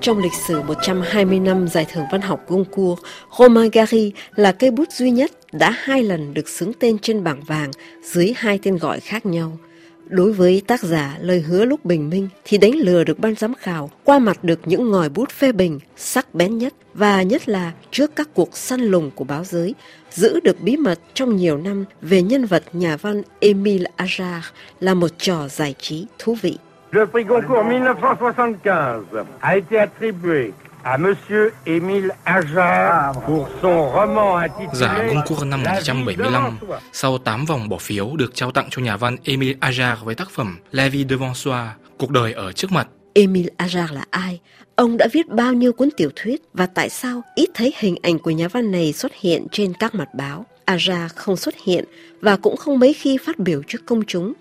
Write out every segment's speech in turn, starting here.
Trong lịch sử 120 năm giải thưởng văn học Goncourt, Romain Gary là cây bút duy nhất đã hai lần được xứng tên trên bảng vàng dưới hai tên gọi khác nhau. Đối với tác giả lời hứa lúc bình minh thì đánh lừa được ban giám khảo qua mặt được những ngòi bút phê bình sắc bén nhất và nhất là trước các cuộc săn lùng của báo giới giữ được bí mật trong nhiều năm về nhân vật nhà văn Emile Ajar là một trò giải trí thú vị. Le prix Goncourt 1975 a été attribué à Monsieur Émile Ajar pour son roman intitulé Giải Goncourt năm 1975 sau 8 vòng bỏ phiếu được trao tặng cho nhà văn Émile Ajar với tác phẩm La vie devant soi, cuộc đời ở trước mặt. Émile Ajar là ai? Ông đã viết bao nhiêu cuốn tiểu thuyết và tại sao ít thấy hình ảnh của nhà văn này xuất hiện trên các mặt báo? Ajar không xuất hiện và cũng không mấy khi phát biểu trước công chúng.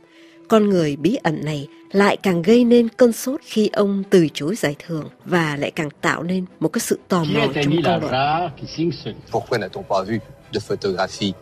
Con người bí ẩn này lại càng gây nên cơn sốt khi ông từ chối giải thưởng và lại càng tạo nên một cái sự tò mò trong công luận. Pourquoi n'a-t-on pas vu de photographie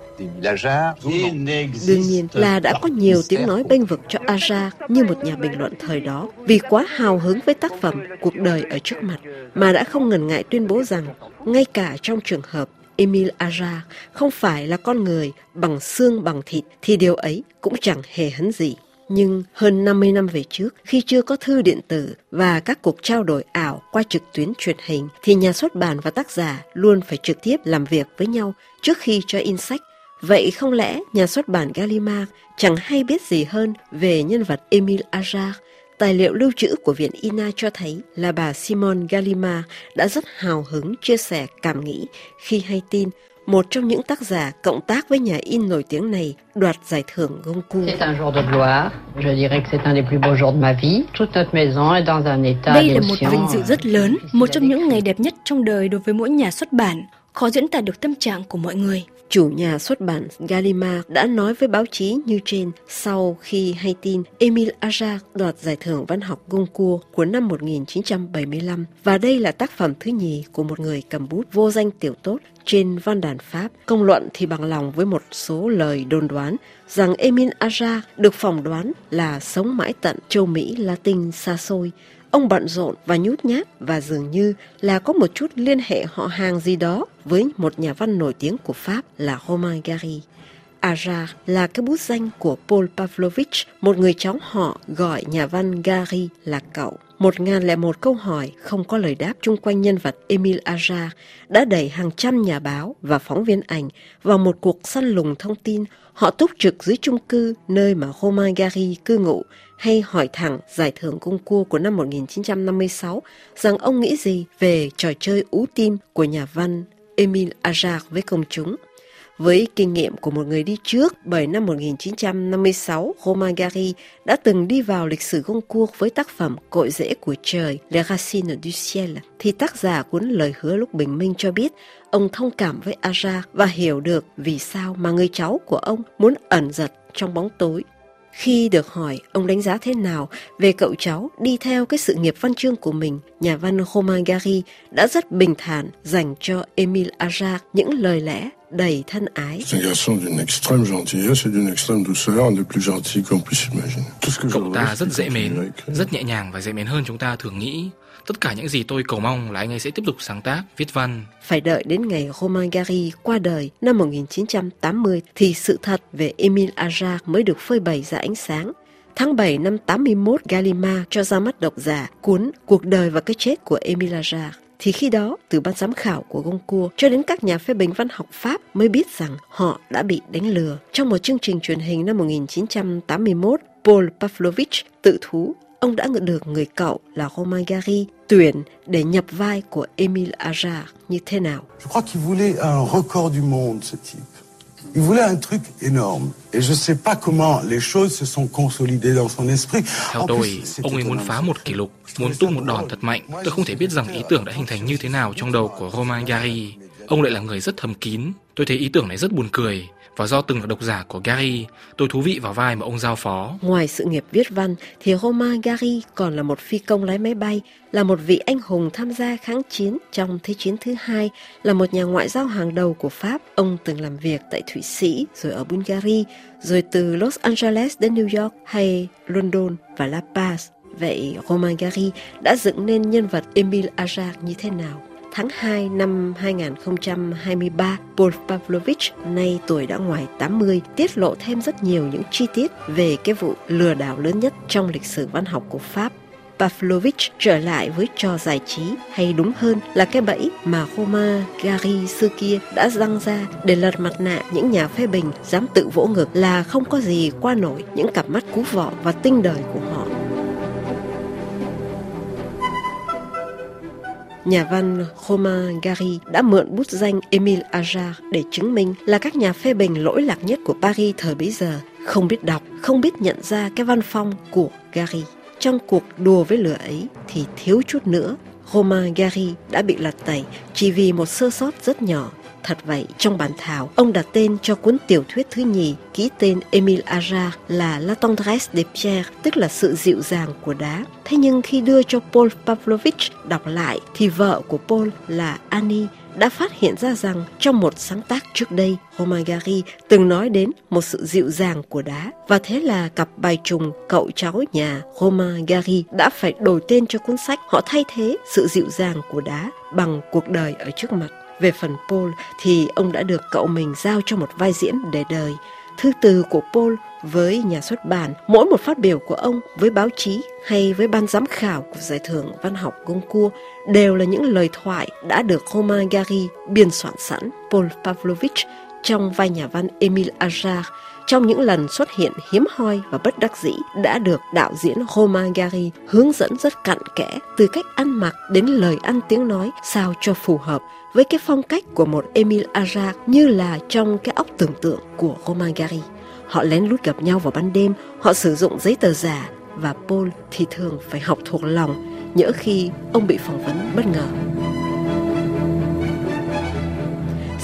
Đương nhiên là đã có nhiều tiếng nói bênh vực cho Aja như một nhà bình luận thời đó vì quá hào hứng với tác phẩm Cuộc đời ở trước mặt mà đã không ngần ngại tuyên bố rằng ngay cả trong trường hợp Emile Aja không phải là con người bằng xương bằng thịt thì điều ấy cũng chẳng hề hấn gì. Nhưng hơn 50 năm về trước, khi chưa có thư điện tử và các cuộc trao đổi ảo qua trực tuyến truyền hình, thì nhà xuất bản và tác giả luôn phải trực tiếp làm việc với nhau trước khi cho in sách. Vậy không lẽ nhà xuất bản Gallimard chẳng hay biết gì hơn về nhân vật Emile Ajar? Tài liệu lưu trữ của Viện INA cho thấy là bà Simone Gallimard đã rất hào hứng chia sẻ cảm nghĩ khi hay tin một trong những tác giả cộng tác với nhà in nổi tiếng này đoạt giải thưởng Goncourt. Đây là một vinh dự rất lớn, một trong những ngày đẹp nhất trong đời đối với mỗi nhà xuất bản, khó diễn tả được tâm trạng của mọi người. Chủ nhà xuất bản Gallimard đã nói với báo chí như trên sau khi hay tin Emil Ajar đoạt giải thưởng văn học Goncourt của năm 1975 và đây là tác phẩm thứ nhì của một người cầm bút vô danh tiểu tốt trên văn đàn Pháp. Công luận thì bằng lòng với một số lời đồn đoán rằng Emil Ajar được phỏng đoán là sống mãi tận châu Mỹ Latin xa xôi. Ông bận rộn và nhút nhát và dường như là có một chút liên hệ họ hàng gì đó với một nhà văn nổi tiếng của Pháp là Romain Gary. Ajar là cái bút danh của Paul Pavlovich, một người cháu họ gọi nhà văn Gary là cậu. Một ngàn lẻ một câu hỏi không có lời đáp chung quanh nhân vật Emil Ajar đã đẩy hàng trăm nhà báo và phóng viên ảnh vào một cuộc săn lùng thông tin. Họ túc trực dưới chung cư nơi mà Romain Gary cư ngụ hay hỏi thẳng giải thưởng Goncourt của năm 1956 rằng ông nghĩ gì về trò chơi ú tim của nhà văn Emil Ajar với công chúng. Với kinh nghiệm của một người đi trước, bởi năm 1956, Romain Gary đã từng đi vào lịch sử công cuộc với tác phẩm Cội rễ của trời, Les Racines du Ciel, thì tác giả cuốn Lời hứa lúc bình minh cho biết ông thông cảm với Aja và hiểu được vì sao mà người cháu của ông muốn ẩn giật trong bóng tối. Khi được hỏi ông đánh giá thế nào về cậu cháu đi theo cái sự nghiệp văn chương của mình, nhà văn Romain Gary đã rất bình thản dành cho Emile Ajar những lời lẽ đầy thân ái. Cậu ta rất dễ mến, rất nhẹ nhàng và dễ mến hơn chúng ta thường nghĩ. Tất cả những gì tôi cầu mong là anh ấy sẽ tiếp tục sáng tác, viết văn. Phải đợi đến ngày Romain Gary qua đời năm 1980 thì sự thật về Émile Ajar mới được phơi bày ra ánh sáng. Tháng 7 năm 81, Gallimard cho ra mắt độc giả cuốn Cuộc đời và cái chết của Émile Ajar. Thì khi đó, từ ban giám khảo của Goncourt cho đến các nhà phê bình văn học Pháp mới biết rằng họ đã bị đánh lừa. Trong một chương trình truyền hình năm 1981, Paul Pavlovich tự thú ông đã được người cậu là Romain Gary tuyển để nhập vai của Émile Ajar như thế nào. Je crois qu'il voulait un record du monde, ce type. Il voulait un truc énorme. Et je ne sais pas comment les choses se sont consolidées dans son esprit. Theo tôi, ông ấy muốn phá một kỷ lục, muốn tung một đòn thật mạnh. Tôi không thể biết rằng ý tưởng đã hình thành như thế nào trong đầu của Romain Gary. Ông lại là người rất thầm kín. Tôi thấy ý tưởng này rất buồn cười. Và do từng là độc giả của Gary, tôi thú vị vào vai mà ông giao phó. Ngoài sự nghiệp viết văn thì Romain Gary còn là một phi công lái máy bay, là một vị anh hùng tham gia kháng chiến trong Thế chiến thứ hai, là một nhà ngoại giao hàng đầu của Pháp. Ông từng làm việc tại Thụy Sĩ, rồi ở Bulgaria, rồi từ Los Angeles đến New York hay London và La Paz. Vậy Romain Gary đã dựng nên nhân vật Emile Ajar như thế nào? Tháng 2 năm 2023, Paul Pavlovich, nay tuổi đã ngoài 80, tiết lộ thêm rất nhiều những chi tiết về cái vụ lừa đảo lớn nhất trong lịch sử văn học của Pháp Pavlovich trở lại với trò giải trí hay đúng hơn là cái bẫy mà Homer, Gary xưa kia đã răng ra để lật mặt nạ những nhà phê bình dám tự vỗ ngực là không có gì qua nổi những cặp mắt cú vọ và tinh đời của họ. Nhà văn Romain Gary đã mượn bút danh Emile Ajar để chứng minh là các nhà phê bình lỗi lạc nhất của Paris thời bấy giờ không biết đọc, không biết nhận ra cái văn phong của Gary. Trong cuộc đùa với lửa ấy thì thiếu chút nữa, Romain Gary đã bị lật tẩy chỉ vì một sơ sót rất nhỏ. Thật vậy, trong bản thảo, ông đặt tên cho cuốn tiểu thuyết thứ nhì ký tên Emile Ajar là La tendresse de pierre, tức là sự dịu dàng của đá. Thế nhưng khi đưa cho Paul Pavlovich đọc lại thì vợ của Paul là Annie đã phát hiện ra rằng trong một sáng tác trước đây, Romain từng nói đến một sự dịu dàng của đá và thế là cặp bài trùng cậu cháu nhà Romain đã phải đổi tên cho cuốn sách. Họ thay thế sự dịu dàng của đá bằng cuộc đời ở trước mặt. Về phần Paul thì ông đã được cậu mình giao cho một vai diễn để đời. Thư từ của Paul với nhà xuất bản, mỗi một phát biểu của ông với báo chí hay với ban giám khảo của giải thưởng văn học Goncourt đều là những lời thoại đã được Romain Gary biên soạn sẵn. Paul Pavlovich trong vai nhà văn Emile Ajar trong những lần xuất hiện hiếm hoi và bất đắc dĩ đã được đạo diễn Romain Gary hướng dẫn rất cặn kẽ từ cách ăn mặc đến lời ăn tiếng nói sao cho phù hợp với cái phong cách của một Emil Ajar như là trong cái óc tưởng tượng của Romain Gary. Họ lén lút gặp nhau vào ban đêm, họ sử dụng giấy tờ giả và Paul thì thường phải học thuộc lòng nhỡ khi ông bị phỏng vấn bất ngờ.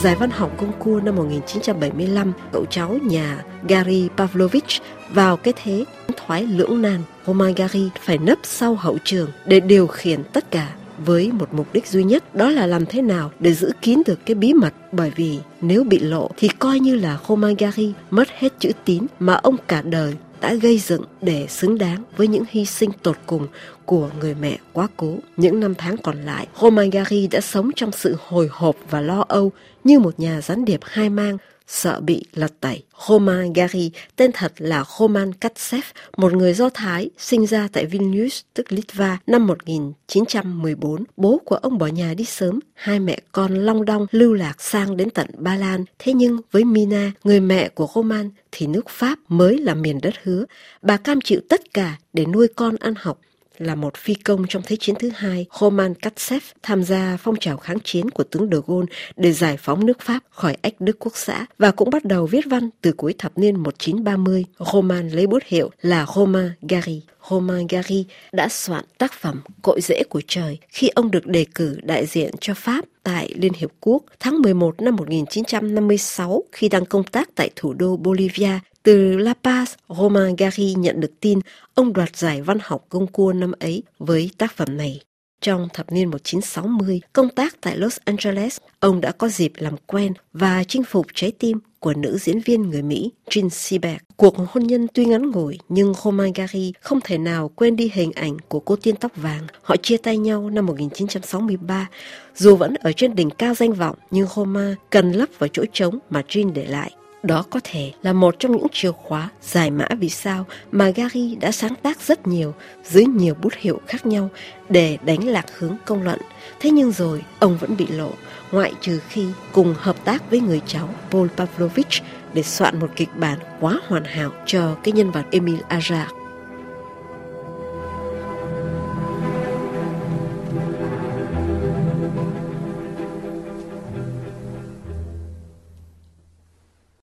Giải văn học công cua năm 1975, cậu cháu nhà Gary Pavlovich vào cái thế thoái lưỡng nan. Romain Gary phải nấp sau hậu trường để điều khiển tất cả với một mục đích duy nhất đó là làm thế nào để giữ kín được cái bí mật bởi vì nếu bị lộ thì coi như là Romain Gary mất hết chữ tín mà ông cả đời đã gây dựng để xứng đáng với những hy sinh tột cùng của người mẹ quá cố. Những năm tháng còn lại, Romain Gary đã sống trong sự hồi hộp và lo âu như một nhà gián điệp hai mang sợ bị lật tẩy. Roman Gary, tên thật là Roman Katsev, một người Do Thái, sinh ra tại Vilnius, tức Litva, năm 1914. Bố của ông bỏ nhà đi sớm, hai mẹ con long đong lưu lạc sang đến tận Ba Lan. Thế nhưng với Mina, người mẹ của Roman, thì nước Pháp mới là miền đất hứa. Bà cam chịu tất cả để nuôi con ăn học là một phi công trong Thế chiến thứ hai, Roman Katsev tham gia phong trào kháng chiến của tướng De Gaulle để giải phóng nước Pháp khỏi ách Đức Quốc xã và cũng bắt đầu viết văn từ cuối thập niên 1930. Roman lấy bút hiệu là Romain Gary. Romain Gary đã soạn tác phẩm Cội rễ của trời khi ông được đề cử đại diện cho Pháp tại Liên Hiệp Quốc tháng 11 năm 1956 khi đang công tác tại thủ đô Bolivia từ La Paz, Romain Gary nhận được tin ông đoạt giải văn học công cua năm ấy với tác phẩm này. Trong thập niên 1960, công tác tại Los Angeles, ông đã có dịp làm quen và chinh phục trái tim của nữ diễn viên người Mỹ Jean Seberg. Cuộc hôn nhân tuy ngắn ngủi nhưng Romain Gary không thể nào quên đi hình ảnh của cô tiên tóc vàng. Họ chia tay nhau năm 1963. Dù vẫn ở trên đỉnh cao danh vọng nhưng Romain cần lấp vào chỗ trống mà Jean để lại. Đó có thể là một trong những chìa khóa giải mã vì sao mà Gary đã sáng tác rất nhiều dưới nhiều bút hiệu khác nhau để đánh lạc hướng công luận. Thế nhưng rồi ông vẫn bị lộ, ngoại trừ khi cùng hợp tác với người cháu Paul Pavlovich để soạn một kịch bản quá hoàn hảo cho cái nhân vật Emil Ajar